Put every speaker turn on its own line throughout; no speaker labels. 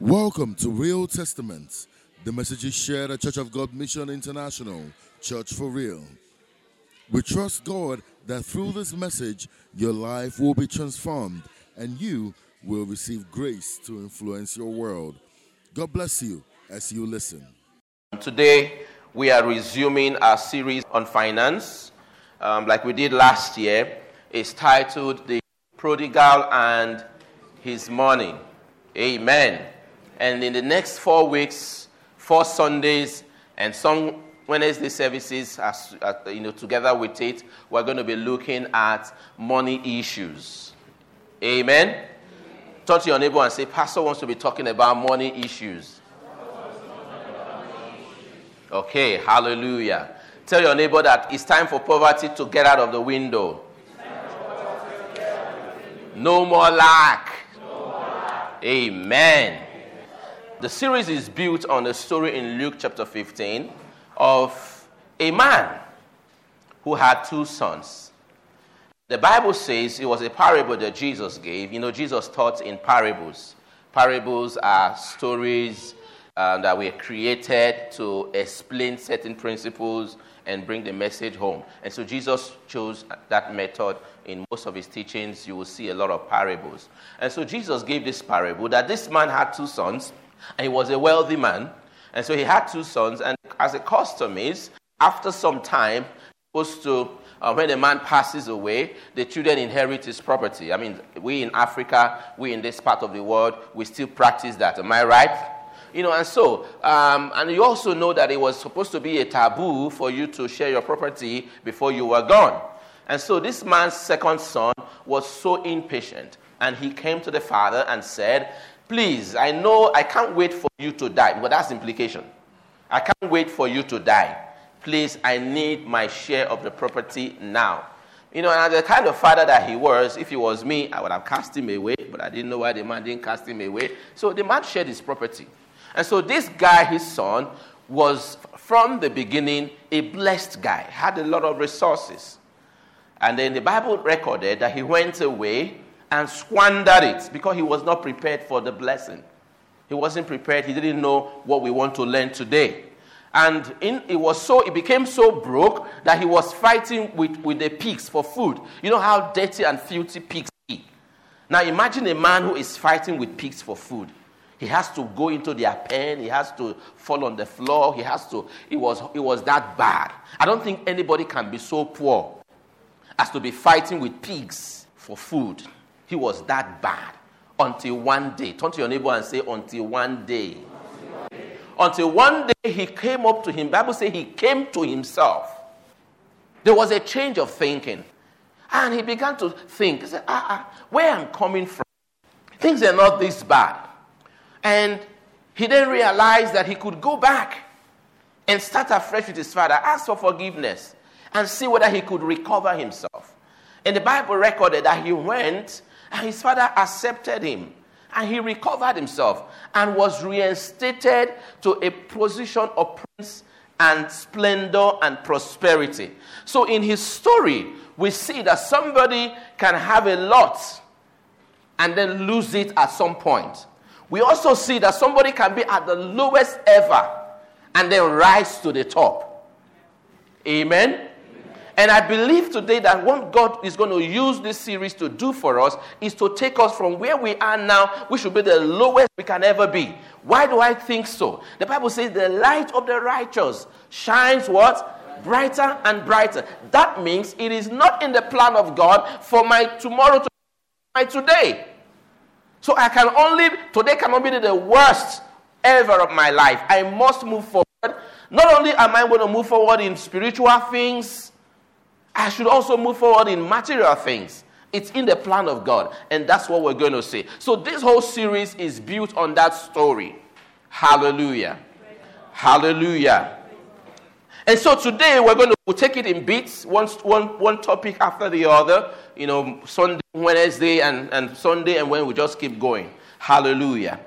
Welcome to Real Testaments, the messages shared at Church of God Mission International, Church for Real. We trust God that through this message, your life will be transformed and you will receive grace to influence your world. God bless you as you listen.
Today, we are resuming our series on finance, um, like we did last year. It's titled The Prodigal and His Money. Amen. And in the next four weeks, four Sundays, and some Wednesday services, as, you know, together with it, we're going to be looking at money issues. Amen. Talk to your neighbor and say, Pastor wants to be talking about money issues. Okay, hallelujah. Tell your neighbor that it's time for poverty to get out of the window. No more lack. Amen. The series is built on a story in Luke chapter 15 of a man who had two sons. The Bible says it was a parable that Jesus gave. You know, Jesus taught in parables. Parables are stories uh, that were created to explain certain principles and bring the message home. And so Jesus chose that method in most of his teachings. You will see a lot of parables. And so Jesus gave this parable that this man had two sons and he was a wealthy man. And so he had two sons. And as a custom is, after some time, supposed to, uh, when a man passes away, the children inherit his property. I mean, we in Africa, we in this part of the world, we still practice that. Am I right? You know, and so, um, and you also know that it was supposed to be a taboo for you to share your property before you were gone. And so this man's second son was so impatient. And he came to the father and said, Please, I know I can't wait for you to die, but that's implication. I can't wait for you to die. Please, I need my share of the property now. You know, and the kind of father that he was, if he was me, I would have cast him away, but I didn't know why the man didn't cast him away. So the man shared his property. And so this guy, his son, was from the beginning a blessed guy, had a lot of resources. And then the Bible recorded that he went away and squandered it because he was not prepared for the blessing. He wasn't prepared. He didn't know what we want to learn today. And in, it was so, it became so broke that he was fighting with, with the pigs for food. You know how dirty and filthy pigs eat. Now imagine a man who is fighting with pigs for food. He has to go into their pen. He has to fall on the floor. He has to, it was, it was that bad. I don't think anybody can be so poor as to be fighting with pigs for food. He was that bad until one day. Turn to your neighbor and say, until one day. Until one day he came up to him. Bible says he came to himself. There was a change of thinking. And he began to think, he said, ah, ah, where I'm coming from, things are not this bad. And he then realized that he could go back and start afresh with his father, ask for forgiveness, and see whether he could recover himself. And the Bible recorded that he went and his father accepted him. And he recovered himself and was reinstated to a position of prince and splendor and prosperity. So, in his story, we see that somebody can have a lot and then lose it at some point. We also see that somebody can be at the lowest ever and then rise to the top. Amen. And I believe today that what God is going to use this series to do for us is to take us from where we are now, we should be the lowest we can ever be. Why do I think so? The Bible says the light of the righteous shines what? Brighter and brighter. That means it is not in the plan of God for my tomorrow to my today. So I can only, today cannot be the worst ever of my life. I must move forward. Not only am I going to move forward in spiritual things, I should also move forward in material things. It's in the plan of God, and that's what we're going to see. So, this whole series is built on that story. Hallelujah. Hallelujah. And so today we're going to we'll take it in bits, one, one, one topic after the other. You know, Sunday, Wednesday, and, and Sunday, and when we just keep going. Hallelujah.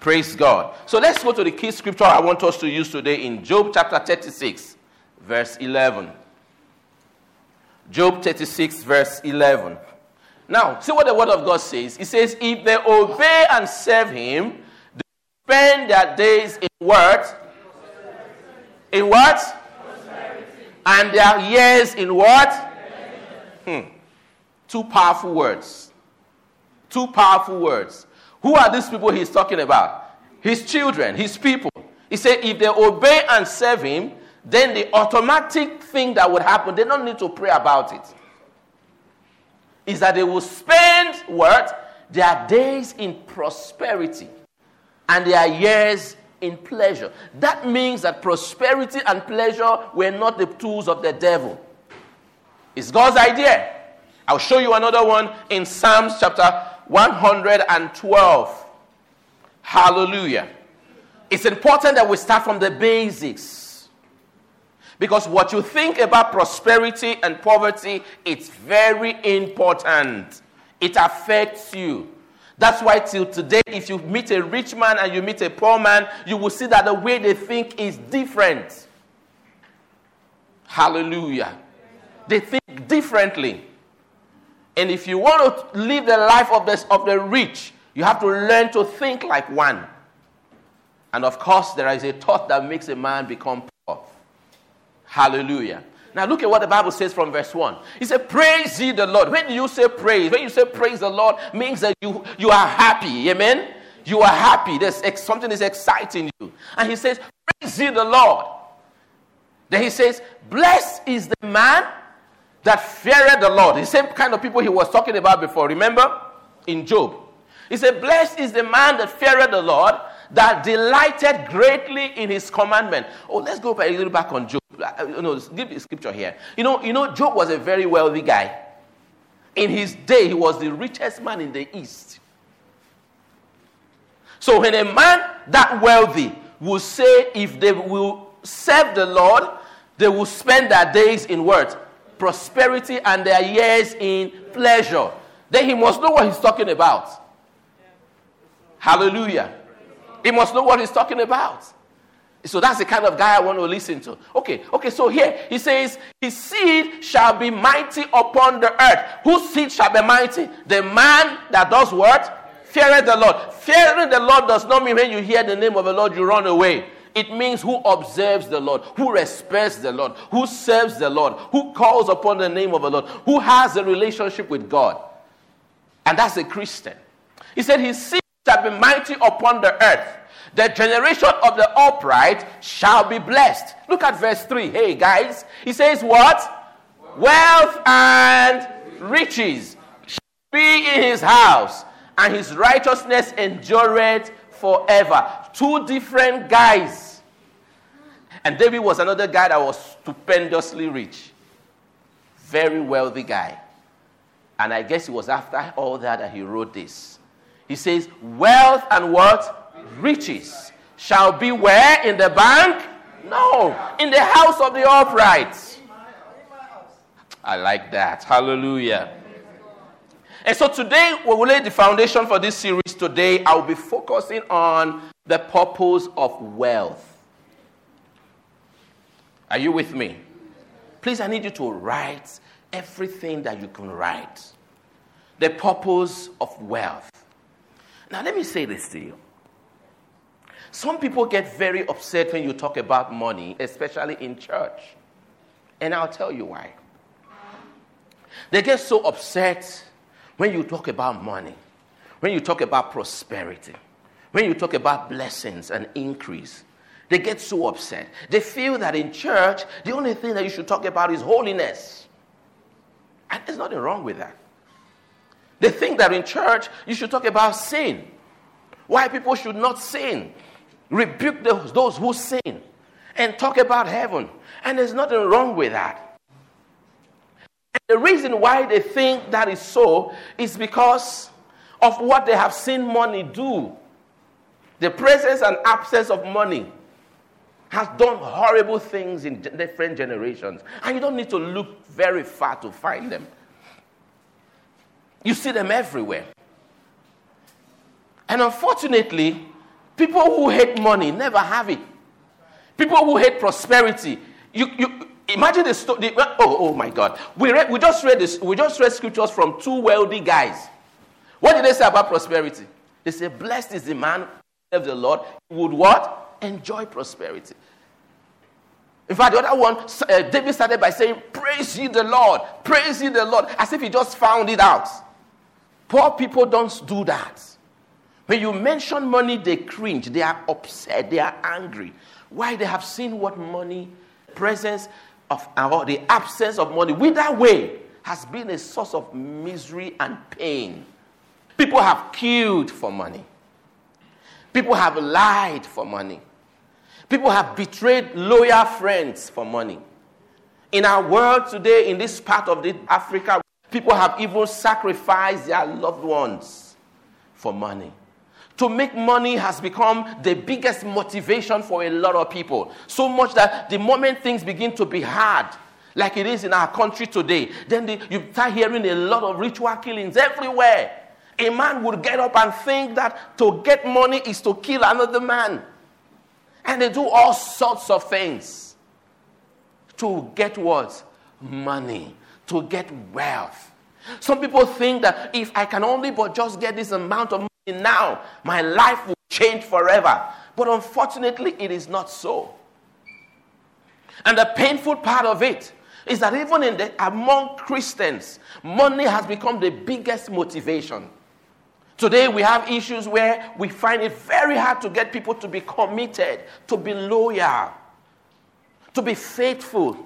Praise God. So let's go to the key scripture I want us to use today in Job chapter 36, verse 11. Job 36, verse 11. Now, see what the word of God says. It says, If they obey and serve him, they spend their days in what? In what? And their years in what? Hmm. Two powerful words. Two powerful words. Who are these people he's talking about? His children, his people. He said, if they obey and serve him, then the automatic thing that would happen, they don't need to pray about it, is that they will spend what? Their days in prosperity and their years in pleasure. That means that prosperity and pleasure were not the tools of the devil. It's God's idea. I'll show you another one in Psalms chapter 112. Hallelujah. It's important that we start from the basics. Because what you think about prosperity and poverty, it's very important. It affects you. That's why, till today, if you meet a rich man and you meet a poor man, you will see that the way they think is different. Hallelujah. They think differently. And if you want to live the life of the, of the rich, you have to learn to think like one. And of course, there is a thought that makes a man become. Hallelujah. Now look at what the Bible says from verse 1. He said, Praise ye the Lord. When you say praise, when you say praise the Lord, means that you, you are happy. Amen? You are happy. There's ex- something is exciting you. And he says, Praise ye the Lord. Then he says, Blessed is the man that feareth the Lord. The same kind of people he was talking about before. Remember? In Job. He said, Blessed is the man that feareth the Lord, that delighted greatly in his commandment. Oh, let's go a little back on Job. Uh, you know, give the scripture here. You know, you know, Job was a very wealthy guy. In his day, he was the richest man in the East. So when a man that wealthy will say if they will serve the Lord, they will spend their days in what? Prosperity and their years in pleasure. Then he must know what he's talking about. Hallelujah. He must know what he's talking about. So that's the kind of guy I want to listen to. Okay, okay, so here he says, His seed shall be mighty upon the earth. Whose seed shall be mighty? The man that does what? Feareth the Lord. Fearing the Lord does not mean when you hear the name of the Lord, you run away. It means who observes the Lord, who respects the Lord, who serves the Lord, who calls upon the name of the Lord, who has a relationship with God. And that's a Christian. He said, His seed shall be mighty upon the earth. The generation of the upright shall be blessed. Look at verse 3. Hey, guys. He says, What? Wealth and riches shall be in his house, and his righteousness endureth forever. Two different guys. And David was another guy that was stupendously rich. Very wealthy guy. And I guess it was after all that that he wrote this. He says, Wealth and what? riches shall be where? In the bank? No, in the house of the upright. I like that. Hallelujah. And so today we will lay the foundation for this series. Today I will be focusing on the purpose of wealth. Are you with me? Please, I need you to write everything that you can write. The purpose of wealth. Now, let me say this to you. Some people get very upset when you talk about money, especially in church. And I'll tell you why. They get so upset when you talk about money, when you talk about prosperity, when you talk about blessings and increase. They get so upset. They feel that in church, the only thing that you should talk about is holiness. And there's nothing wrong with that. They think that in church, you should talk about sin. Why people should not sin rebuke those, those who sin, and talk about heaven. And there's nothing wrong with that. And the reason why they think that is so is because of what they have seen money do. The presence and absence of money has done horrible things in different generations. And you don't need to look very far to find them. You see them everywhere. And unfortunately, People who hate money never have it. People who hate prosperity. You, you imagine the story. Oh, oh my God. We, read, we just read this. We just read scriptures from two wealthy guys. What did they say about prosperity? They say, Blessed is the man of the Lord, he would what? Enjoy prosperity. In fact, the other one, uh, David started by saying, Praise ye the Lord, praise ye the Lord, as if he just found it out. Poor people don't do that. When you mention money, they cringe, they are upset, they are angry. Why? They have seen what money, presence of, uh, or the absence of money, wither way, has been a source of misery and pain. People have killed for money. People have lied for money. People have betrayed loyal friends for money. In our world today, in this part of the Africa, people have even sacrificed their loved ones for money. To make money has become the biggest motivation for a lot of people. So much that the moment things begin to be hard, like it is in our country today, then the, you start hearing a lot of ritual killings everywhere. A man would get up and think that to get money is to kill another man. And they do all sorts of things to get what? Money, to get wealth. Some people think that if I can only but just get this amount of money now, my life will change forever. But unfortunately, it is not so. And the painful part of it is that even in the, among Christians, money has become the biggest motivation. Today, we have issues where we find it very hard to get people to be committed, to be loyal, to be faithful.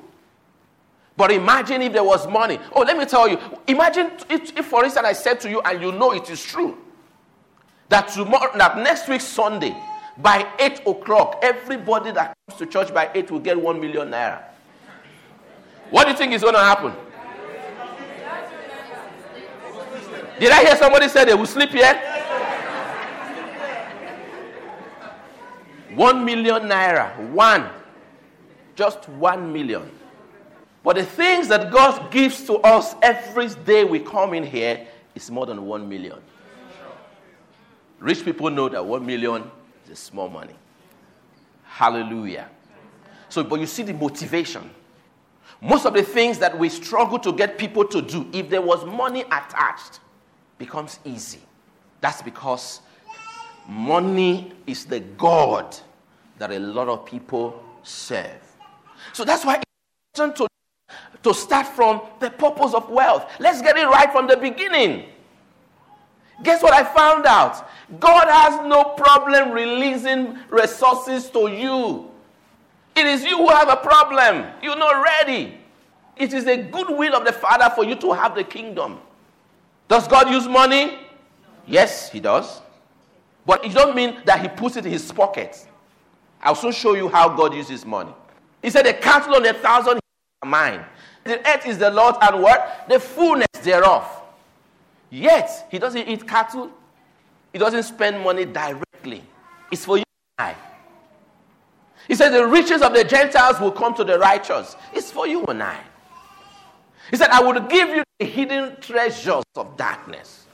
But imagine if there was money. Oh, let me tell you. Imagine if, if, for instance, I said to you, and you know it is true, that tomorrow, that next week Sunday, by eight o'clock, everybody that comes to church by eight will get one million naira. What do you think is going to happen? Did I hear somebody say they will sleep yet? One million naira. One. Just one million. But the things that God gives to us every day we come in here is more than one million. Rich people know that one million is small money. Hallelujah. So, but you see the motivation. Most of the things that we struggle to get people to do, if there was money attached, becomes easy. That's because money is the God that a lot of people serve. So that's why it's important to, to start from the purpose of wealth. Let's get it right from the beginning. Guess what I found out? God has no problem releasing resources to you. It is you who have a problem. You're not ready. It is the good will of the Father for you to have the kingdom. Does God use money? Yes, He does. But it don't mean that He puts it in His pocket. I'll soon show you how God uses money. He said, The cattle on a thousand are mine. The earth is the Lord and what? The fullness thereof. Yet, He doesn't eat cattle, He doesn't spend money directly. It's for you and I. He said, The riches of the Gentiles will come to the righteous. It's for you and I. He said, I will give you the hidden treasures of darkness.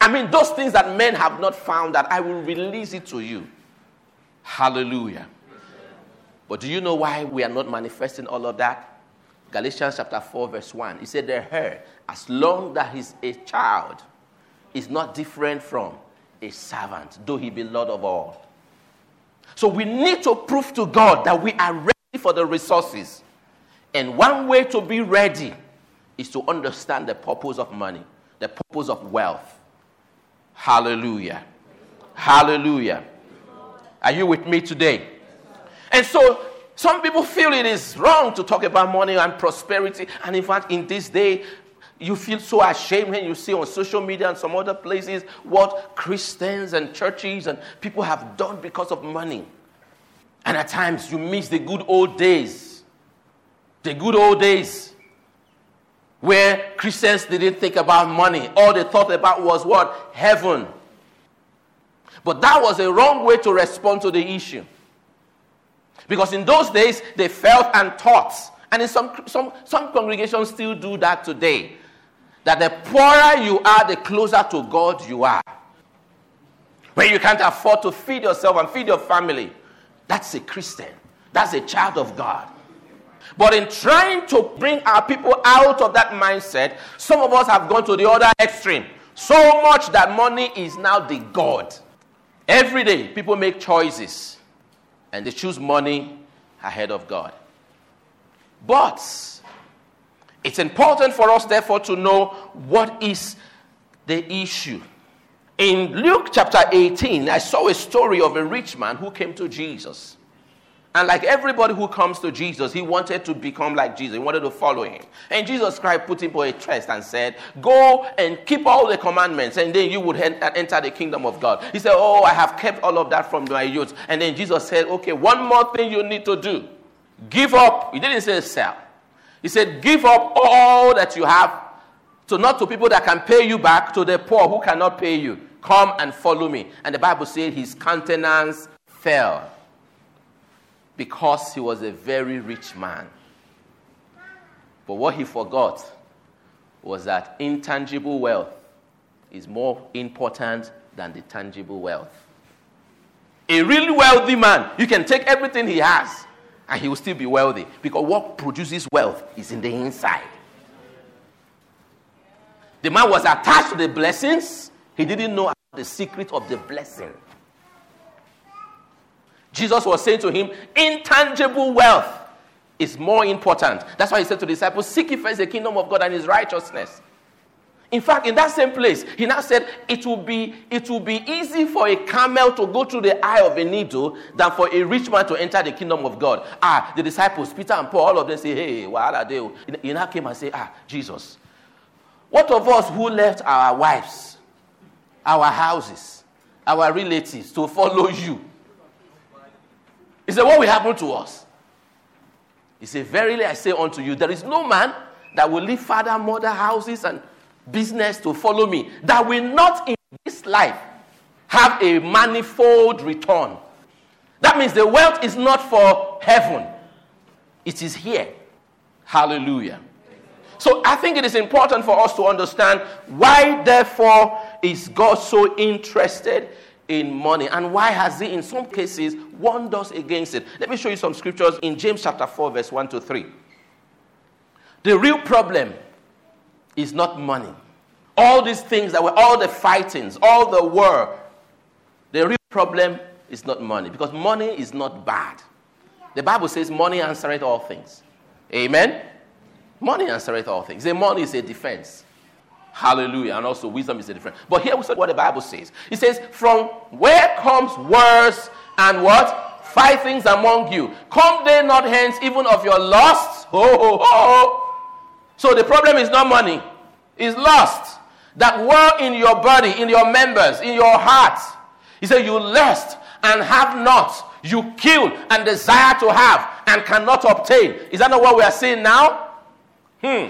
I mean, those things that men have not found, that I will release it to you. Hallelujah. But do you know why we are not manifesting all of that? Galatians chapter 4, verse 1. He said, The heir, as long that he's a child, is not different from a servant, though he be Lord of all. So we need to prove to God that we are ready for the resources. And one way to be ready is to understand the purpose of money, the purpose of wealth. Hallelujah. Hallelujah. Are you with me today? And so, some people feel it is wrong to talk about money and prosperity. And in fact, in this day, you feel so ashamed when you see on social media and some other places what Christians and churches and people have done because of money. And at times, you miss the good old days. The good old days where Christians didn't think about money. All they thought about was what? Heaven. But that was a wrong way to respond to the issue. Because in those days, they felt and taught, and in some, some, some congregations still do that today, that the poorer you are, the closer to God you are. When you can't afford to feed yourself and feed your family, that's a Christian. That's a child of God. But in trying to bring our people out of that mindset, some of us have gone to the other extreme. So much that money is now the God. Every day, people make choices and they choose money ahead of God. But it's important for us, therefore, to know what is the issue. In Luke chapter 18, I saw a story of a rich man who came to Jesus. And like everybody who comes to Jesus, he wanted to become like Jesus. He wanted to follow him. And Jesus Christ put him for a test and said, Go and keep all the commandments, and then you would uh, enter the kingdom of God. He said, Oh, I have kept all of that from my youth. And then Jesus said, Okay, one more thing you need to do. Give up. He didn't say sell. He said, Give up all that you have to not to people that can pay you back, to the poor who cannot pay you. Come and follow me. And the Bible said his countenance fell because he was a very rich man. But what he forgot was that intangible wealth is more important than the tangible wealth. A really wealthy man, you can take everything he has and he will still be wealthy because what produces wealth is in the inside. The man was attached to the blessings, he didn't know the secret of the blessing. Jesus was saying to him, intangible wealth is more important. That's why he said to the disciples, Seek ye first the kingdom of God and his righteousness. In fact, in that same place, he now said it will be it will be easy for a camel to go through the eye of a needle than for a rich man to enter the kingdom of God. Ah, the disciples, Peter and Paul, all of them say, Hey, what are they? He now came and say, Ah, Jesus, what of us who left our wives, our houses, our relatives to follow you? He said, What will happen to us? He said, Verily I say unto you, there is no man that will leave father, mother, houses, and business to follow me that will not in this life have a manifold return. That means the wealth is not for heaven, it is here. Hallelujah. So I think it is important for us to understand why, therefore, is God so interested in money. And why has he in some cases warned us against it? Let me show you some scriptures in james chapter 4 verse 1 to 3 the real problem is not money. All these things that were all the fightings all the war the real problem is not money. Because money is not bad. The bible says money answereth all things. Amen? Money answereth all things. The money is a defense Hallelujah. And also, wisdom is a different. But here we said what the Bible says. It says, From where comes wars and what? Five things among you. Come they not hence even of your lusts? Ho, ho, ho. So the problem is not money, it's lust. That war in your body, in your members, in your heart. He said, You lust and have not. You kill and desire to have and cannot obtain. Is that not what we are seeing now? Hmm.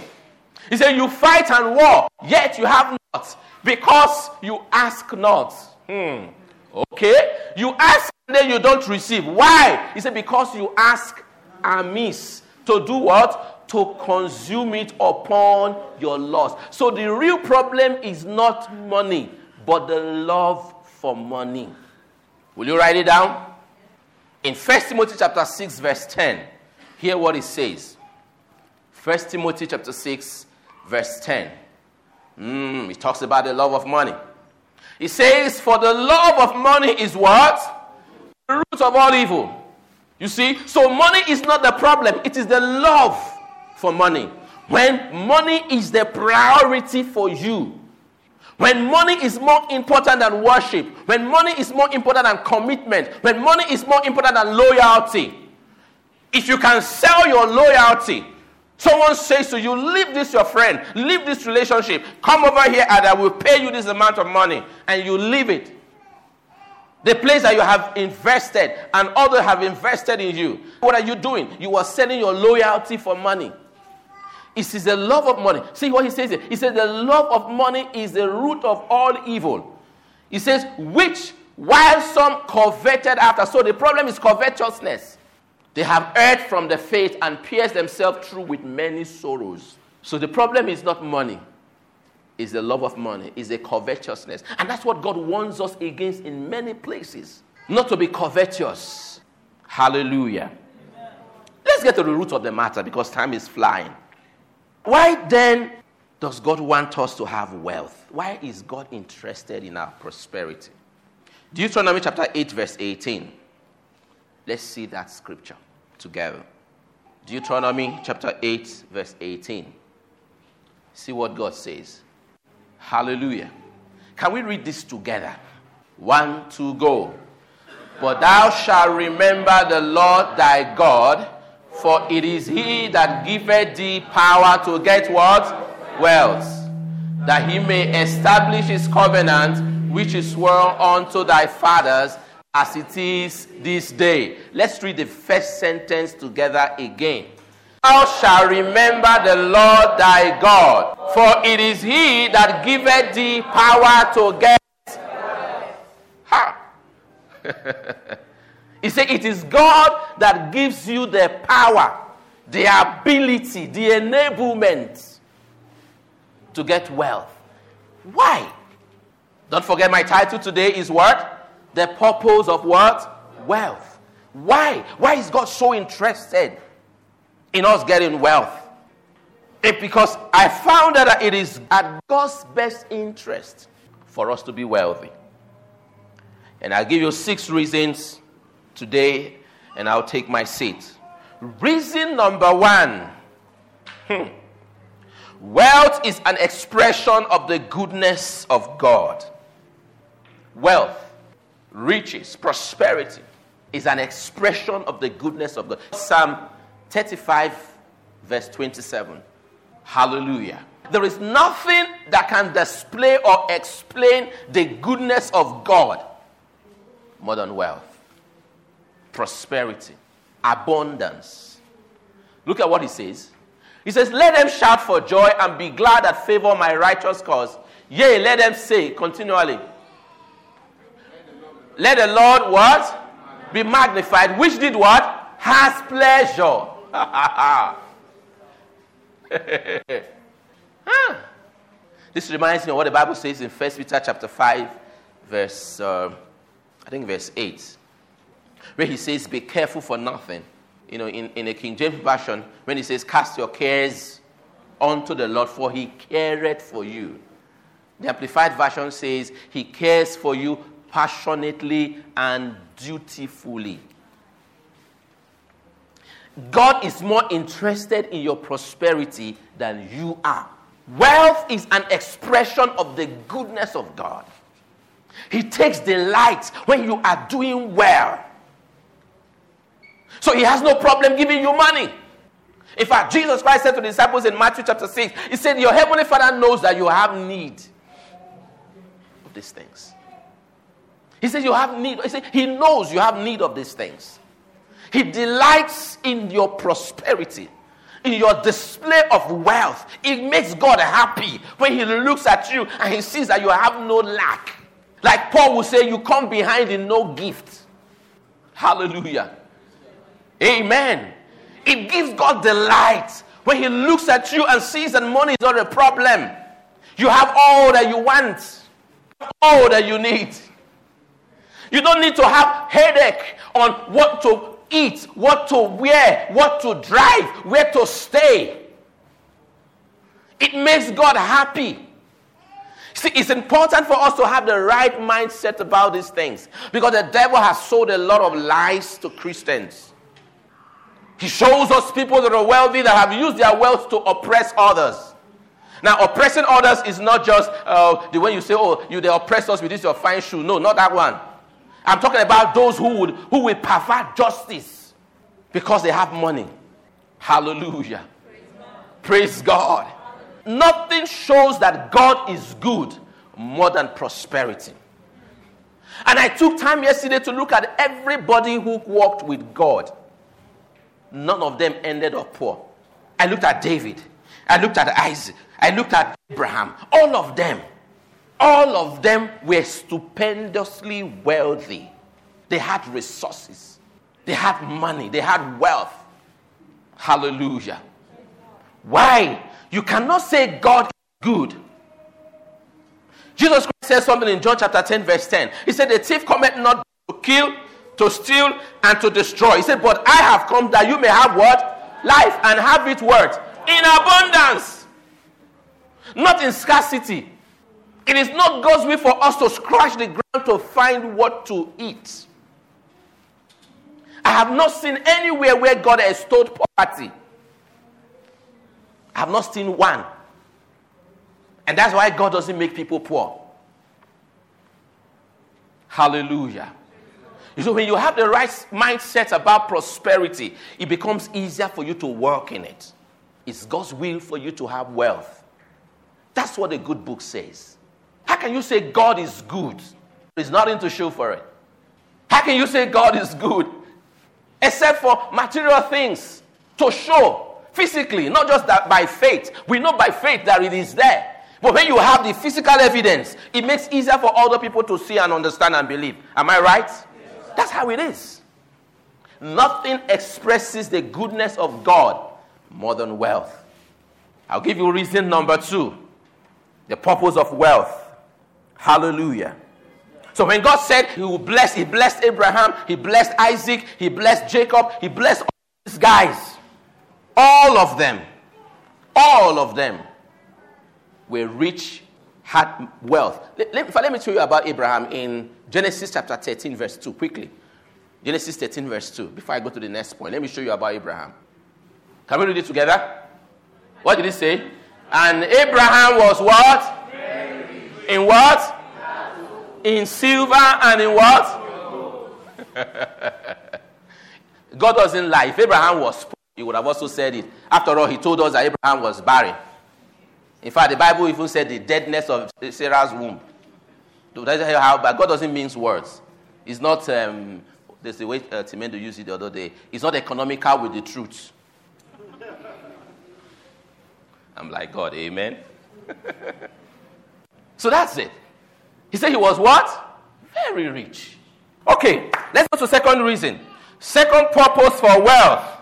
He said, You fight and war, yet you have not, because you ask not. Hmm. Okay? You ask and then you don't receive. Why? He said, Because you ask amiss. To do what? To consume it upon your loss. So the real problem is not money, but the love for money. Will you write it down? In 1 Timothy chapter 6, verse 10, hear what it says. 1 Timothy chapter 6, verse 10. Mm, he talks about the love of money. He says, For the love of money is what? The root of all evil. You see? So money is not the problem, it is the love for money. When money is the priority for you, when money is more important than worship, when money is more important than commitment, when money is more important than loyalty, if you can sell your loyalty Someone says to you, Leave this your friend, leave this relationship, come over here and I will pay you this amount of money, and you leave it. The place that you have invested and others have invested in you. What are you doing? You are selling your loyalty for money. It is the love of money. See what he says here? He says the love of money is the root of all evil. He says, which while some coveted after. So the problem is covetousness. They have erred from the faith and pierced themselves through with many sorrows. So the problem is not money, it's the love of money, it's the covetousness. And that's what God warns us against in many places. Not to be covetous. Hallelujah. Let's get to the root of the matter because time is flying. Why then does God want us to have wealth? Why is God interested in our prosperity? Deuteronomy chapter 8, verse 18. Let's see that scripture together. Deuteronomy chapter 8, verse 18. See what God says. Hallelujah. Can we read this together? One, two, go. But thou shalt remember the Lord thy God, for it is he that giveth thee power to get what? Wealth, that he may establish his covenant, which is sworn unto thy fathers, as it is this day. Let's read the first sentence together again. Thou shalt remember the Lord thy God, for it is he that giveth thee power to get. Ha! he said, It is God that gives you the power, the ability, the enablement to get wealth. Why? Don't forget my title today is what? The purpose of what? Wealth. Why? Why is God so interested in us getting wealth? It, because I found that it is at God's best interest for us to be wealthy. And I'll give you six reasons today, and I'll take my seat. Reason number one hmm. wealth is an expression of the goodness of God. Wealth, riches, prosperity is an expression of the goodness of God. Psalm 35, verse 27. Hallelujah. There is nothing that can display or explain the goodness of God more than wealth, prosperity, abundance. Look at what he says. He says, Let them shout for joy and be glad that favor my righteous cause. Yea, let them say continually. Let the Lord what? Be magnified. Which did what? Has pleasure. This reminds me of what the Bible says in 1 Peter chapter 5, verse uh, I think verse 8, where he says, Be careful for nothing. You know, in, in a King James Version, when he says, Cast your cares unto the Lord, for he careth for you. The Amplified Version says, He cares for you passionately and dutifully. God is more interested in your prosperity than you are. Wealth is an expression of the goodness of God. He takes delight when you are doing well. So he has no problem giving you money. In fact, Jesus Christ said to the disciples in Matthew chapter 6, He said, Your heavenly Father knows that you have need of these things. He says, You have need. He said, He knows you have need of these things. He delights in your prosperity, in your display of wealth. It makes God happy when He looks at you and He sees that you have no lack. Like Paul would say, you come behind in no gift. Hallelujah. Amen. It gives God delight when He looks at you and sees that money is not a problem. You have all that you want, all that you need. You don't need to have headache on what to eat, what to wear, what to drive, where to stay. It makes God happy. See, it's important for us to have the right mindset about these things because the devil has sold a lot of lies to Christians. He shows us people that are wealthy that have used their wealth to oppress others. Now, oppressing others is not just uh, the way you say, "Oh, you they oppress us with this your fine shoe." No, not that one. I'm talking about those who would who will pervert justice because they have money. Hallelujah. Praise God. Praise God. Nothing shows that God is good more than prosperity. And I took time yesterday to look at everybody who walked with God. None of them ended up poor. I looked at David. I looked at Isaac. I looked at Abraham. All of them, all of them were stupendously wealthy. They had resources, they had money, they had wealth. Hallelujah. Why? You cannot say God is good. Jesus Christ says something in John chapter 10, verse 10. He said, The thief cometh not to kill, to steal, and to destroy. He said, But I have come that you may have what? Life and have it what? In abundance. Not in scarcity. It is not God's will for us to scratch the ground to find what to eat. I have not seen anywhere where God has told poverty. I have not seen one. And that's why God doesn't make people poor. Hallelujah. So when you have the right mindset about prosperity, it becomes easier for you to work in it. It's God's will for you to have wealth. That's what a good book says. How can you say God is good? There's nothing to show for it. How can you say God is good? Except for material things to show physically, not just that by faith. We know by faith that it is there. But when you have the physical evidence, it makes easier for other people to see and understand and believe. Am I right? Yes. That's how it is. Nothing expresses the goodness of God more than wealth. I'll give you reason number two the purpose of wealth. Hallelujah. So when God said he will bless, he blessed Abraham, he blessed Isaac, he blessed Jacob, he blessed all these guys. All of them. All of them were rich, had wealth. Let, let, let me tell you about Abraham in Genesis chapter 13, verse 2, quickly. Genesis 13, verse 2. Before I go to the next point, let me show you about Abraham. Can we read it together? What did he say? And Abraham was what? In what? In silver and in what? God doesn't lie. If Abraham was poor, he would have also said it. After all, he told us that Abraham was barren. In fact, the Bible even said the deadness of Sarah's womb. That's how, but God doesn't mince words. It's not, um, there's the way uh, Timendo used it the other day. It's not economical with the truth. I'm like, God, amen. so that's it. He said he was what? Very rich. Okay, let's go to second reason. Second purpose for wealth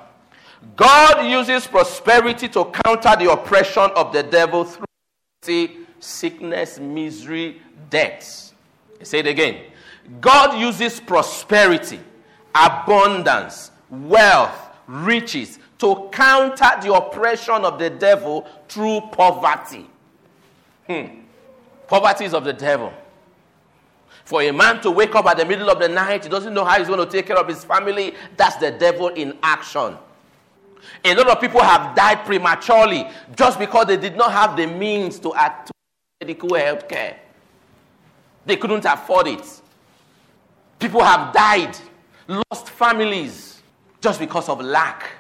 God uses prosperity to counter the oppression of the devil through sickness, misery, death. say it again. God uses prosperity, abundance, wealth, riches to counter the oppression of the devil through poverty. Hmm. Poverty is of the devil. For a man to wake up at the middle of the night, he doesn't know how he's going to take care of his family, that's the devil in action. A lot of people have died prematurely just because they did not have the means to act medical health care. They couldn't afford it. People have died, lost families just because of lack.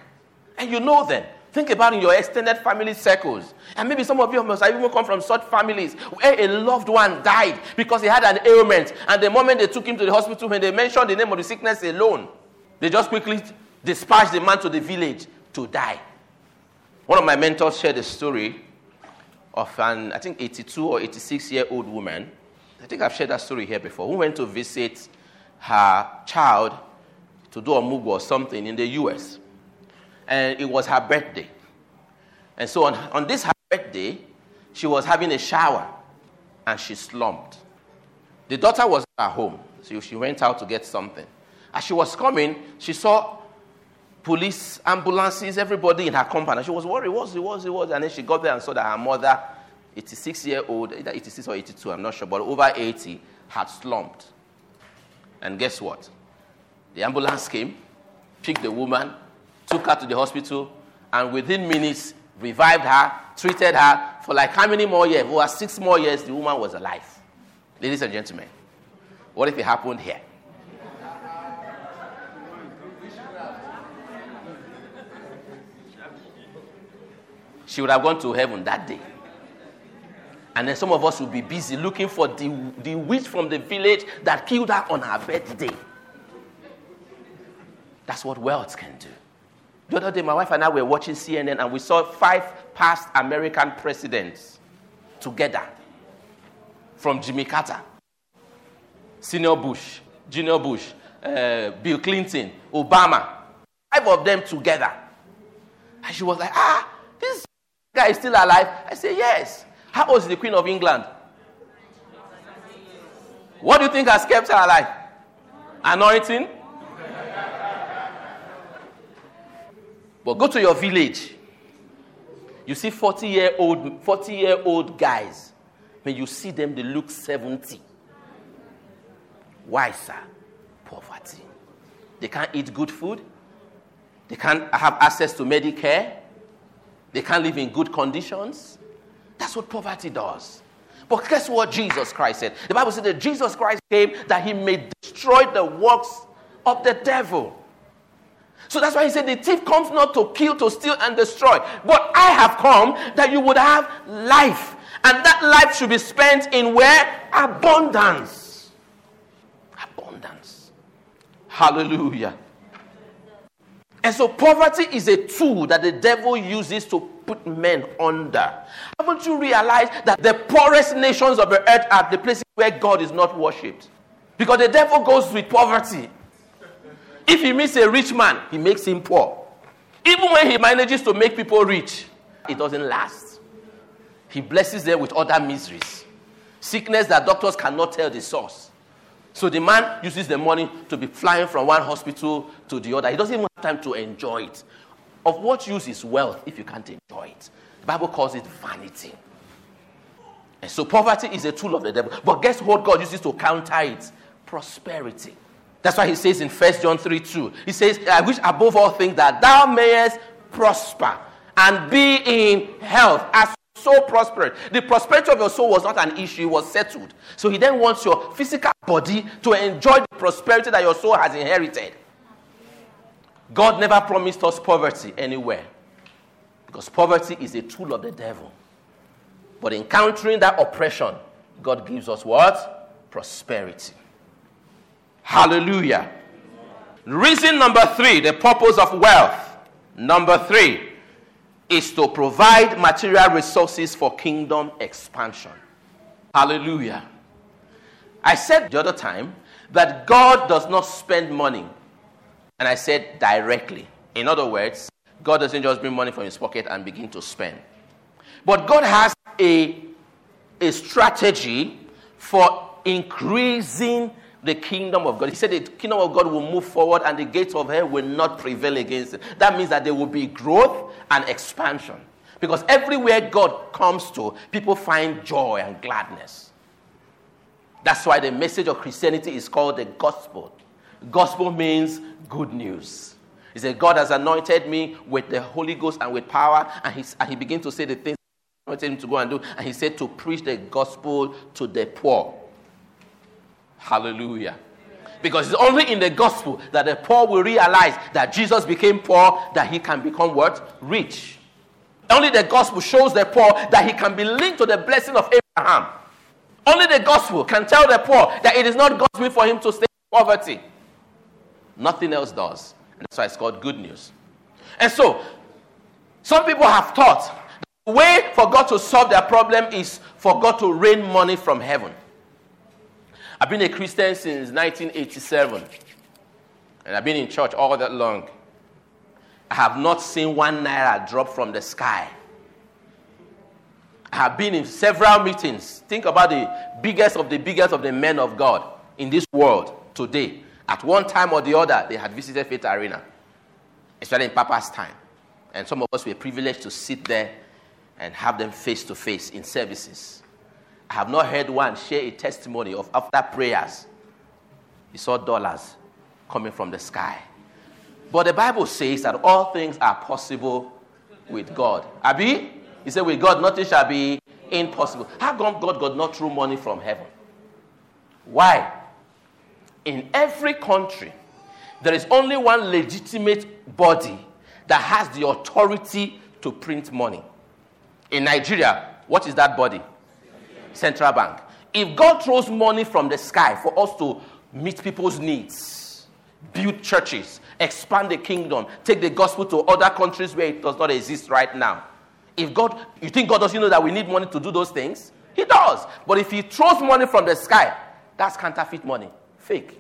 And you know them. Think about in your extended family circles. And maybe some of you must have even come from such families where a loved one died because he had an ailment. And the moment they took him to the hospital, when they mentioned the name of the sickness alone, they just quickly dispatched the man to the village to die. One of my mentors shared a story of an, I think, 82 or 86 year old woman. I think I've shared that story here before, who went to visit her child to do a move or something in the US. And it was her birthday. And so on, on this birthday, she was having a shower and she slumped. The daughter was at home, so she went out to get something. As she was coming, she saw police, ambulances, everybody in her compound. And she was worried, what was it, what was it, what was it? And then she got there and saw that her mother, 86 year old, either 86 or 82, I'm not sure, but over 80, had slumped. And guess what? The ambulance came, picked the woman, took her to the hospital, and within minutes revived her, treated her for like how many more years? Over six more years, the woman was alive. Ladies and gentlemen, what if it happened here? she would have gone to heaven that day. And then some of us will be busy looking for the, the witch from the village that killed her on her birthday. That's what wealth can do. The other day, my wife and I were watching CNN and we saw five past American presidents together from Jimmy Carter, Senior Bush, Junior Bush, uh, Bill Clinton, Obama. Five of them together. And she was like, ah, this guy is still alive? I say, Yes. How old is the Queen of England? What do you think has kept her alive? Anointing? But go to your village. You see 40 year old 40 year old guys. When you see them, they look 70. Why, sir? Poverty. They can't eat good food. They can't have access to Medicare. They can't live in good conditions. That's what poverty does. But guess what Jesus Christ said? The Bible said that Jesus Christ came that he may destroy the works of the devil. So that's why he said, The thief comes not to kill, to steal, and destroy. But I have come that you would have life. And that life should be spent in where? Abundance. Abundance. Hallelujah. And so poverty is a tool that the devil uses to put men under. Haven't you realized that the poorest nations of the earth are the places where God is not worshipped? Because the devil goes with poverty. If he meets a rich man, he makes him poor. Even when he manages to make people rich, it doesn't last. He blesses them with other miseries, sickness that doctors cannot tell the source. So the man uses the money to be flying from one hospital to the other. He doesn't even have time to enjoy it. Of what use is wealth if you can't enjoy it? The Bible calls it vanity. And so poverty is a tool of the devil. But guess what God uses to counter it? Prosperity. That's why he says in 1 John 3 2, he says, I wish above all things that thou mayest prosper and be in health as so prosperous. The prosperity of your soul was not an issue, it was settled. So he then wants your physical body to enjoy the prosperity that your soul has inherited. God never promised us poverty anywhere because poverty is a tool of the devil. But encountering that oppression, God gives us what? Prosperity. Hallelujah. Reason number three, the purpose of wealth. Number three is to provide material resources for kingdom expansion. Hallelujah. I said the other time that God does not spend money. And I said directly. In other words, God doesn't just bring money from his pocket and begin to spend. But God has a, a strategy for increasing the kingdom of God. He said the kingdom of God will move forward and the gates of hell will not prevail against it. That means that there will be growth and expansion. Because everywhere God comes to, people find joy and gladness. That's why the message of Christianity is called the gospel. Gospel means good news. He said, God has anointed me with the Holy Ghost and with power. And, he, and he began to say the things he wanted him to go and do. And he said to preach the gospel to the poor. Hallelujah. Because it's only in the gospel that the poor will realize that Jesus became poor, that he can become what? Rich. Only the gospel shows the poor that he can be linked to the blessing of Abraham. Only the gospel can tell the poor that it is not God's will for him to stay in poverty. Nothing else does. And that's why it's called good news. And so, some people have thought the way for God to solve their problem is for God to rain money from heaven. I've been a Christian since 1987, and I've been in church all that long. I have not seen one naira drop from the sky. I have been in several meetings. Think about the biggest of the biggest of the men of God in this world today. At one time or the other, they had visited Faith Arena, especially in Papa's time. And some of us were privileged to sit there and have them face to face in services. I have not heard one share a testimony of after prayers, he saw dollars coming from the sky. But the Bible says that all things are possible with God. Abi? He said, with God, nothing shall be impossible. How come God got not through money from heaven? Why? In every country, there is only one legitimate body that has the authority to print money. In Nigeria, what is that body? Central Bank. If God throws money from the sky for us to meet people's needs, build churches, expand the kingdom, take the gospel to other countries where it does not exist right now. If God, you think God doesn't know that we need money to do those things? He does. But if He throws money from the sky, that's counterfeit money, fake.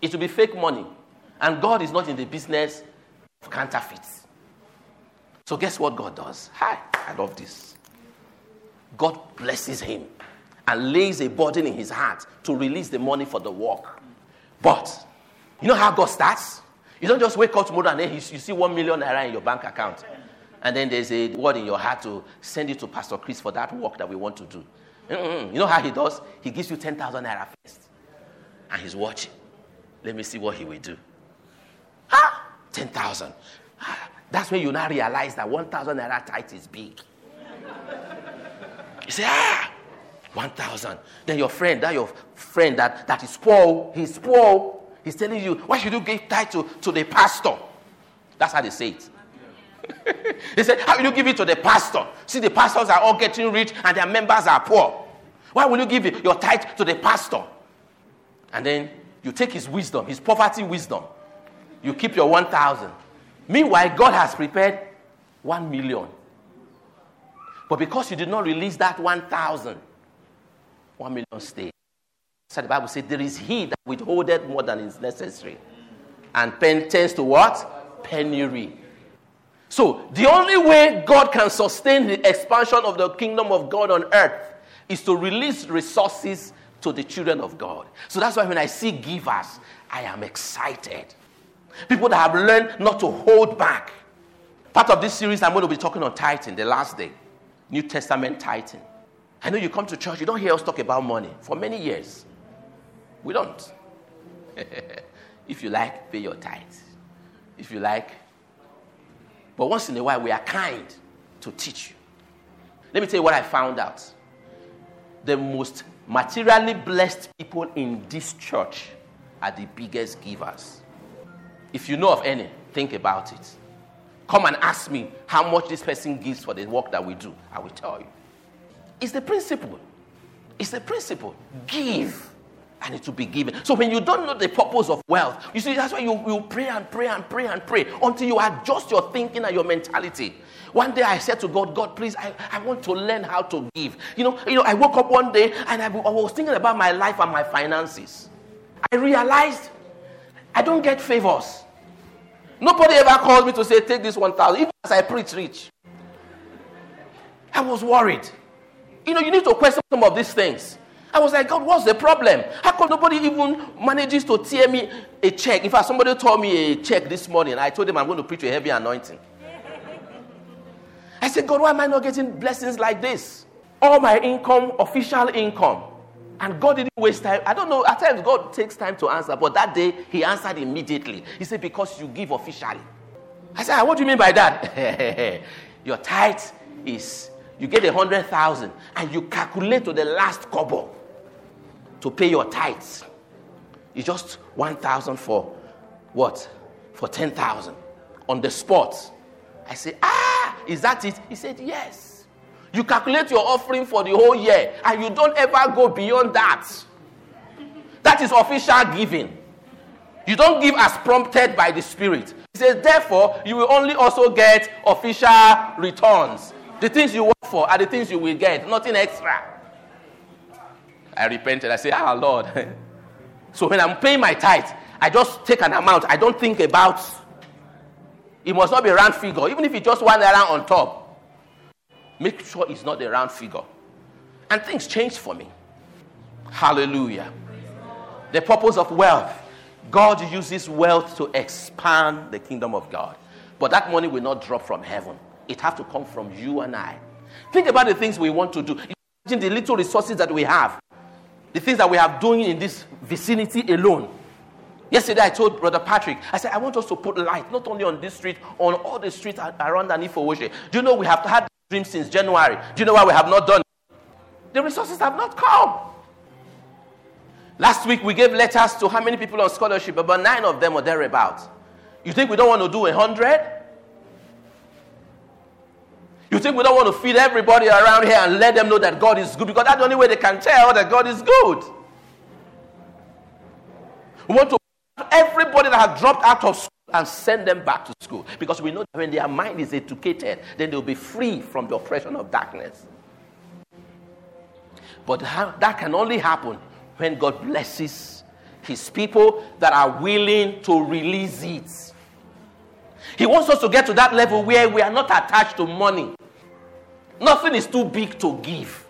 It will be fake money. And God is not in the business of counterfeits. So, guess what God does? Hi, I love this. God blesses him and lays a burden in his heart to release the money for the work. But you know how God starts? You don't just wake up tomorrow and then you see one million naira in your bank account. and then there's a word in your heart to send it to Pastor Chris for that work that we want to do. Mm-mm. You know how he does? He gives you 10,000 naira first. And he's watching. Let me see what he will do. Ah, 10,000. Ah, that's when you now realize that 1,000 naira tight is big. You say, ah, 1,000. Then your friend, that your friend that, that is poor, he's poor. He's telling you, why should you give tithe to, to the pastor? That's how they say it. they said, How will you give it to the pastor? See, the pastors are all getting rich and their members are poor. Why will you give your tithe to the pastor? And then you take his wisdom, his poverty wisdom. You keep your 1,000. Meanwhile, God has prepared 1 million. But because you did not release that 1,000, 1 million stayed. So the Bible says, There is he that withholdeth more than is necessary. And pen tends to what? Penury. So, the only way God can sustain the expansion of the kingdom of God on earth is to release resources to the children of God. So, that's why when I see givers, I am excited. People that have learned not to hold back. Part of this series, I'm going to be talking on tithing, the last day. New Testament tithing. I know you come to church, you don't hear us talk about money for many years. We don't. if you like, pay your tithe. If you like, but once in a while, we are kind to teach you. Let me tell you what I found out. The most materially blessed people in this church are the biggest givers. If you know of any, think about it. Come and ask me how much this person gives for the work that we do. I will tell you. It's the principle. It's the principle. Give and it will be given. So when you don't know the purpose of wealth, you see, that's why you, you pray and pray and pray and pray until you adjust your thinking and your mentality. One day I said to God, God, please, I, I want to learn how to give. You know, you know, I woke up one day and I, I was thinking about my life and my finances. I realized I don't get favors. Nobody ever calls me to say, take this 1,000, even as I preach rich. I was worried. You know, you need to question some of these things. I was like, God, what's the problem? How come nobody even manages to tear me a check? In fact, somebody told me a check this morning. I told them I'm going to preach a heavy anointing. I said, God, why am I not getting blessings like this? All my income, official income. And God didn't waste time. I don't know, at times God takes time to answer, but that day He answered immediately. He said, Because you give officially. I said, What do you mean by that? Your tithe is you get a hundred thousand and you calculate to the last kobo to pay your tithes. It's just 1,000 for what? For 10,000 on the spot. I say, ah, is that it? He said, yes. You calculate your offering for the whole year and you don't ever go beyond that. That is official giving. You don't give as prompted by the Spirit. He says, therefore, you will only also get official returns. The things you work for are the things you will get, nothing extra. I repented. I said, Ah, Lord. so when I'm paying my tithe, I just take an amount. I don't think about it must not be a round figure. Even if it's just one around on top, make sure it's not a round figure. And things change for me. Hallelujah. The purpose of wealth. God uses wealth to expand the kingdom of God. But that money will not drop from heaven. It has to come from you and I. Think about the things we want to do. Imagine the little resources that we have the things that we are doing in this vicinity alone. Yesterday, I told Brother Patrick, I said, I want us to put light not only on this street, on all the streets around Anifowoshe. Do you know we have had dreams since January? Do you know why we have not done? The resources have not come. Last week, we gave letters to how many people on scholarship? About nine of them or thereabouts. You think we don't want to do a hundred? You think we don't want to feed everybody around here and let them know that God is good because that's the only way they can tell that God is good. We want to everybody that has dropped out of school and send them back to school because we know that when their mind is educated, then they'll be free from the oppression of darkness. But that can only happen when God blesses his people that are willing to release it. He wants us to get to that level where we are not attached to money. Nothing is too big to give.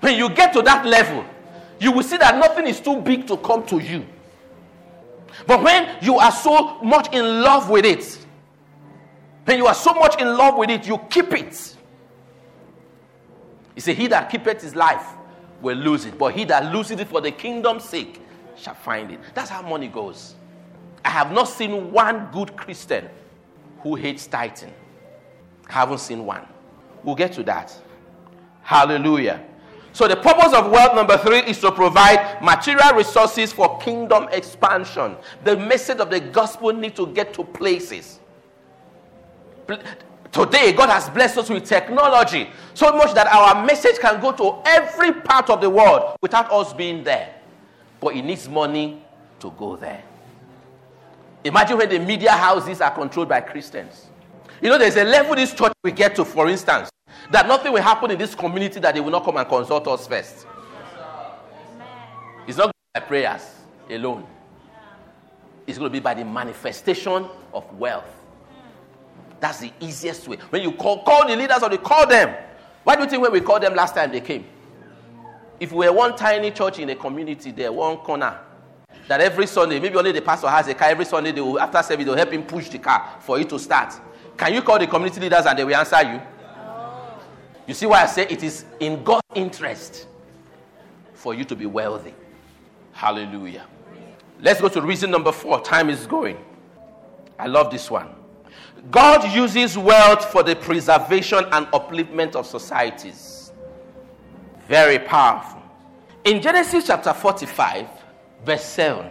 When you get to that level, you will see that nothing is too big to come to you. But when you are so much in love with it, When you are so much in love with it, you keep it. You see, He that keepeth his life will lose it, but he that loses it for the kingdom's sake shall find it. That's how money goes. I have not seen one good Christian who hates tithing. I haven't seen one. We'll get to that. Hallelujah. So, the purpose of wealth number three is to provide material resources for kingdom expansion. The message of the gospel needs to get to places. Today, God has blessed us with technology so much that our message can go to every part of the world without us being there. But it needs money to go there. Imagine when the media houses are controlled by Christians. You know, there's a level this church we get to, for instance, that nothing will happen in this community that they will not come and consult us first. It's not by prayers alone, it's going to be by the manifestation of wealth. That's the easiest way. When you call, call the leaders or you call them. Why do you think when we called them last time they came? If we were one tiny church in a community there, one corner, that every Sunday, maybe only the pastor has a car, every Sunday they will, after service, they'll help him push the car for it to start. Can you call the community leaders and they will answer you? You see why I say it is in God's interest for you to be wealthy. Hallelujah. Let's go to reason number four. Time is going. I love this one. God uses wealth for the preservation and upliftment of societies. Very powerful. In Genesis chapter 45, verse 7,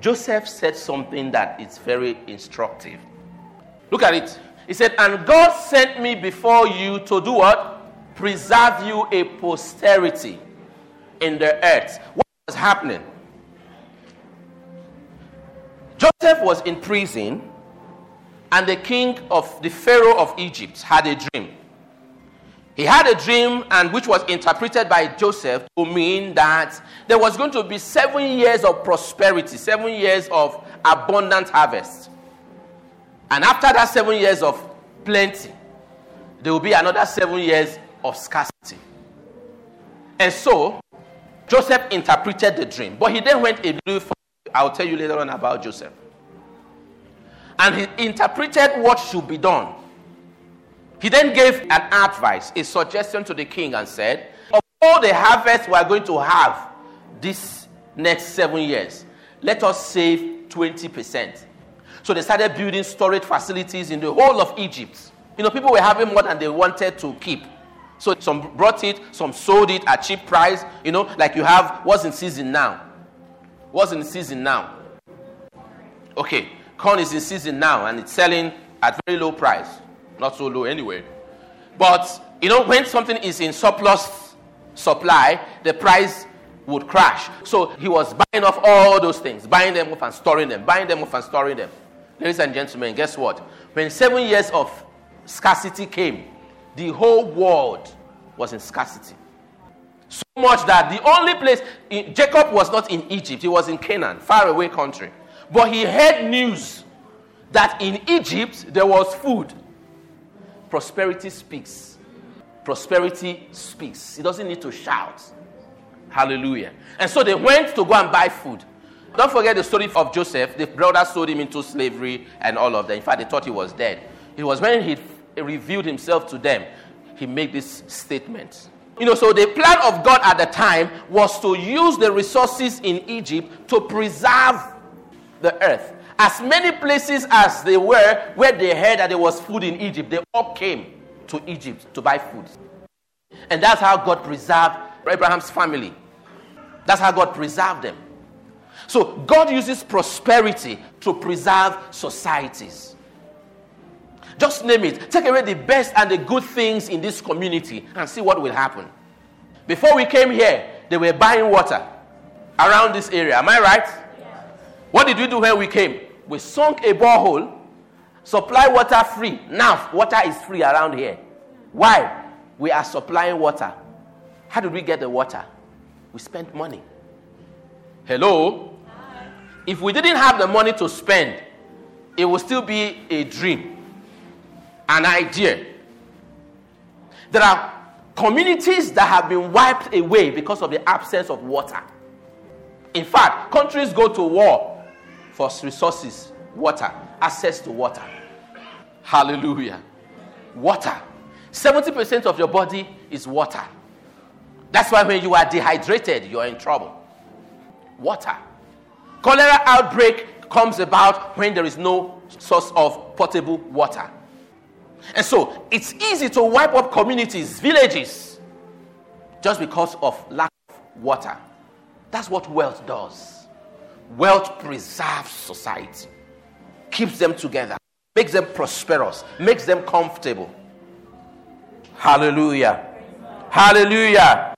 Joseph said something that is very instructive. Look at it. He said, And God sent me before you to do what? Preserve you a posterity in the earth. What was happening? Joseph was in prison and the king of the Pharaoh of Egypt had a dream. He had a dream, and which was interpreted by Joseph to mean that there was going to be seven years of prosperity, seven years of abundant harvest. And after that seven years of plenty, there will be another seven years of scarcity. And so, Joseph interpreted the dream, but he then went a little further. I'll tell you later on about Joseph and he interpreted what should be done. He then gave an advice, a suggestion to the king, and said, Of all the harvest we are going to have this next seven years, let us save 20%. So they started building storage facilities in the whole of Egypt. You know, people were having more than they wanted to keep. So some brought it, some sold it at cheap price. You know, like you have what's in season now. What's in season now? Okay. Corn is in season now and it's selling at very low price. Not so low anyway. But, you know, when something is in surplus supply, the price would crash. So he was buying off all those things, buying them off and storing them, buying them off and storing them. Ladies and gentlemen, guess what? When seven years of scarcity came, the whole world was in scarcity. So much that the only place, Jacob was not in Egypt, he was in Canaan, far away country. But he heard news that in Egypt there was food. Prosperity speaks. Prosperity speaks. He doesn't need to shout. Hallelujah. And so they went to go and buy food. Don't forget the story of Joseph. The brothers sold him into slavery and all of that. In fact, they thought he was dead. It was when he revealed himself to them, he made this statement. You know, so the plan of God at the time was to use the resources in Egypt to preserve the earth. As many places as they were where they heard that there was food in Egypt, they all came to Egypt to buy food. And that's how God preserved Abraham's family. That's how God preserved them. So God uses prosperity to preserve societies. Just name it. Take away the best and the good things in this community and see what will happen. Before we came here, they were buying water around this area. Am I right? What did we do when we came? We sunk a borehole, supply water free. Now, water is free around here. Why? We are supplying water. How did we get the water? We spent money. Hello? If we didn't have the money to spend, it would still be a dream, an idea. There are communities that have been wiped away because of the absence of water. In fact, countries go to war for resources, water, access to water. Hallelujah. Water. 70% of your body is water. That's why when you are dehydrated, you are in trouble. Water. Cholera outbreak comes about when there is no source of potable water. And so it's easy to wipe up communities, villages, just because of lack of water. That's what wealth does. Wealth preserves society, keeps them together, makes them prosperous, makes them comfortable. Hallelujah. Hallelujah.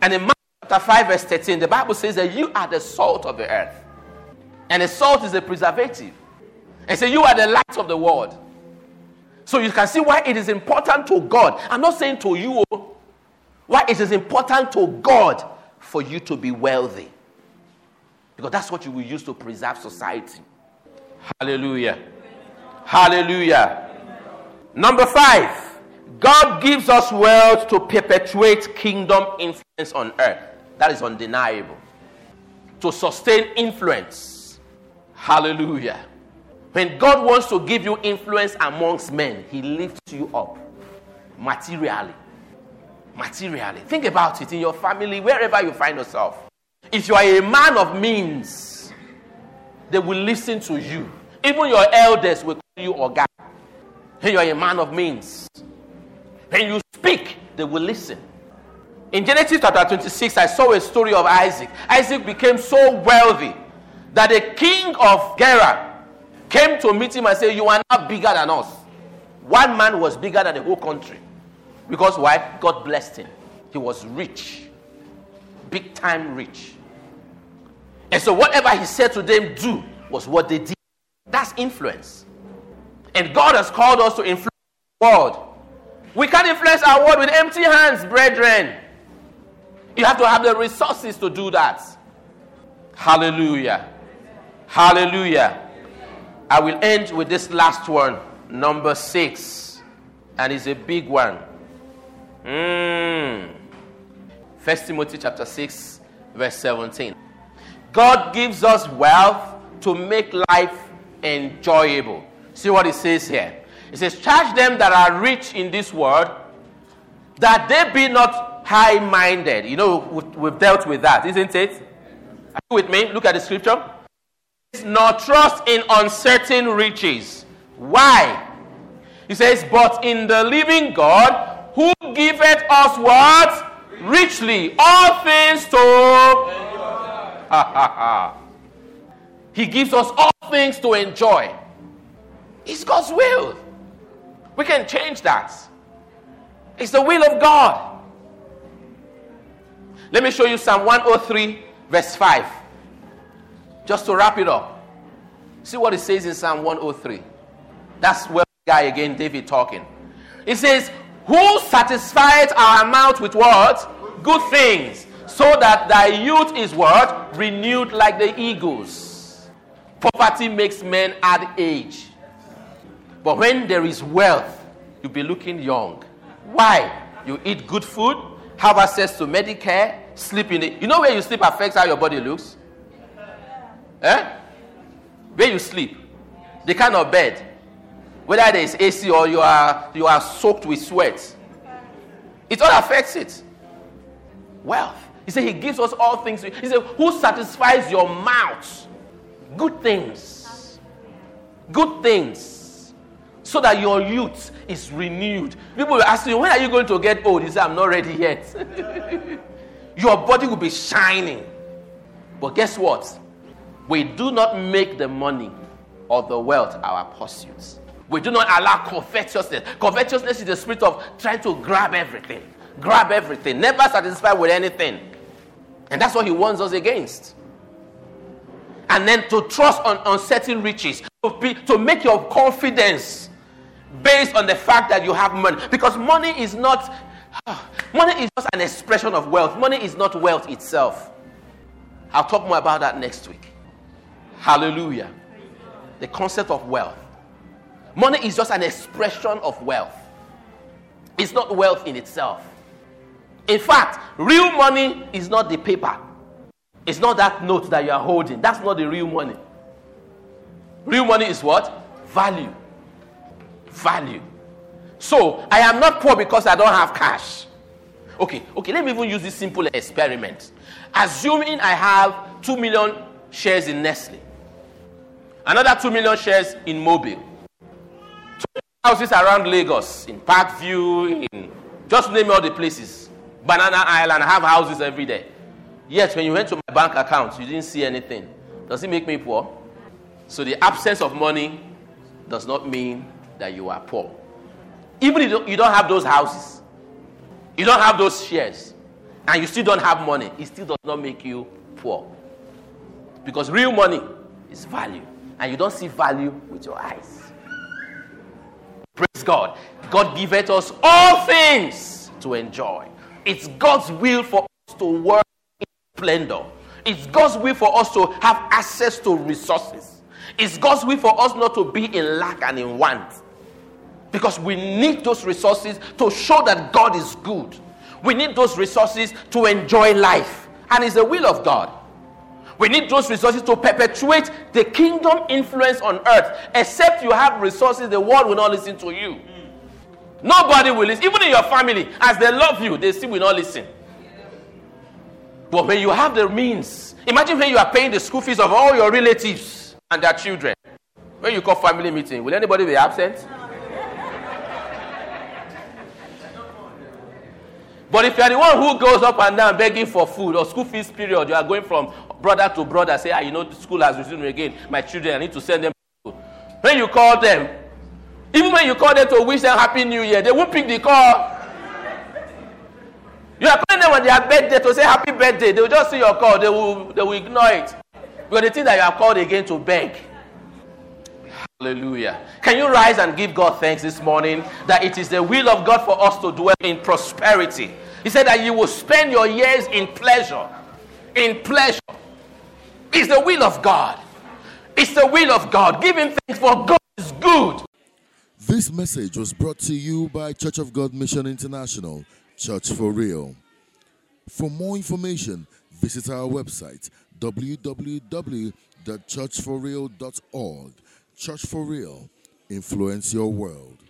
And in Mark chapter 5, verse 13, the Bible says that you are the salt of the earth. And the salt is a preservative. And say, You are the light of the world. So you can see why it is important to God. I'm not saying to you, oh, why it is important to God for you to be wealthy. Because that's what you will use to preserve society. Hallelujah. Hallelujah. Number five, God gives us wealth to perpetuate kingdom influence on earth. That is undeniable. To sustain influence. Hallelujah. When God wants to give you influence amongst men, He lifts you up materially. Materially. Think about it in your family, wherever you find yourself. If you are a man of means, they will listen to you. Even your elders will call you Oga. When you are a man of means, when you speak, they will listen. In Genesis chapter 26, I saw a story of Isaac. Isaac became so wealthy that the king of Gerar came to meet him and said, You are not bigger than us. One man was bigger than the whole country. Because why? God blessed him. He was rich, big time rich. And so whatever he said to them do was what they did. That's influence. And God has called us to influence the world. We can't influence our world with empty hands, brethren. You have to have the resources to do that. Hallelujah. Hallelujah. I will end with this last one, number six, and it's a big one. Mm. First Timothy chapter 6, verse 17. God gives us wealth to make life enjoyable. See what it says here. It says, Charge them that are rich in this world, that they be not high minded. You know, we've dealt with that, isn't it? Are you with me? Look at the scripture nor trust in uncertain riches. Why? He says, But in the living God, who giveth us what? Richly. All things to. he gives us all things to enjoy. It's God's will. We can change that. It's the will of God. Let me show you Psalm 103, verse 5. Just to wrap it up. See what it says in Psalm 103. That's where guy again, David talking. It says, Who satisfied our mouth with what? Good things, so that thy youth is what? Renewed like the eagles. Poverty makes men add age. But when there is wealth, you'll be looking young. Why? You eat good food, have access to Medicare, sleep in it. You know where you sleep affects how your body looks? Eh? Where you sleep, the kind of bed, whether there is AC or you are you are soaked with sweat, it all affects it. Wealth. He said he gives us all things. He said, Who satisfies your mouth? Good things. Good things. So that your youth is renewed. People will ask you, when are you going to get old? You say, I'm not ready yet. your body will be shining. But guess what? We do not make the money or the wealth our pursuits. We do not allow covetousness. Covetousness is the spirit of trying to grab everything, grab everything, never satisfied with anything. And that's what he warns us against. And then to trust on uncertain riches, to, be, to make your confidence based on the fact that you have money. Because money is not, money is just an expression of wealth. Money is not wealth itself. I'll talk more about that next week. Hallelujah. The concept of wealth. Money is just an expression of wealth, it's not wealth in itself. In fact, real money is not the paper, it's not that note that you are holding. That's not the real money. Real money is what? Value. Value. So, I am not poor because I don't have cash. Okay, okay, let me even use this simple experiment. Assuming I have 2 million shares in Nestle, another 2 million shares in Mobil, two houses around Lagos, in Parkview, in just name all the places, Banana Island, I have houses every day. Yet, when you went to my bank account, you didn't see anything. Does it make me poor? So, the absence of money does not mean that you are poor. Even if you don't have those houses, you don't have those shares, and you still don't have money, it still does not make you poor. Because real money is value, and you don't see value with your eyes. Praise God. God giveth us all things to enjoy. It's God's will for us to work in splendor. It's God's will for us to have access to resources. It's God's will for us not to be in lack and in want. Because we need those resources to show that God is good. We need those resources to enjoy life. And it's the will of God. We need those resources to perpetuate the kingdom influence on earth. Except you have resources, the world will not listen to you. Nobody will listen. Even in your family, as they love you, they still will not listen. But when you have the means, imagine when you are paying the school fees of all your relatives and their children. When you call family meeting, will anybody be absent? But if you are the one who goes up and down begging for food or school fees period, you are going from brother to brother, say, ah, you know, the school has resumed again. My children, I need to send them. to school. When you call them, even when you call them to wish them happy new year, they won't pick the call. You are calling them on their birthday to say happy birthday. They will just see your call. They will, they will ignore it. Because they think that you are called again to beg. Hallelujah. Can you rise and give God thanks this morning that it is the will of God for us to dwell in prosperity? He said that you will spend your years in pleasure. In pleasure. It's the will of God. It's the will of God. Giving thanks for God is good.
This message was brought to you by Church of God Mission International, Church for Real. For more information, visit our website www.churchforreal.org. Church for Real, influence your world.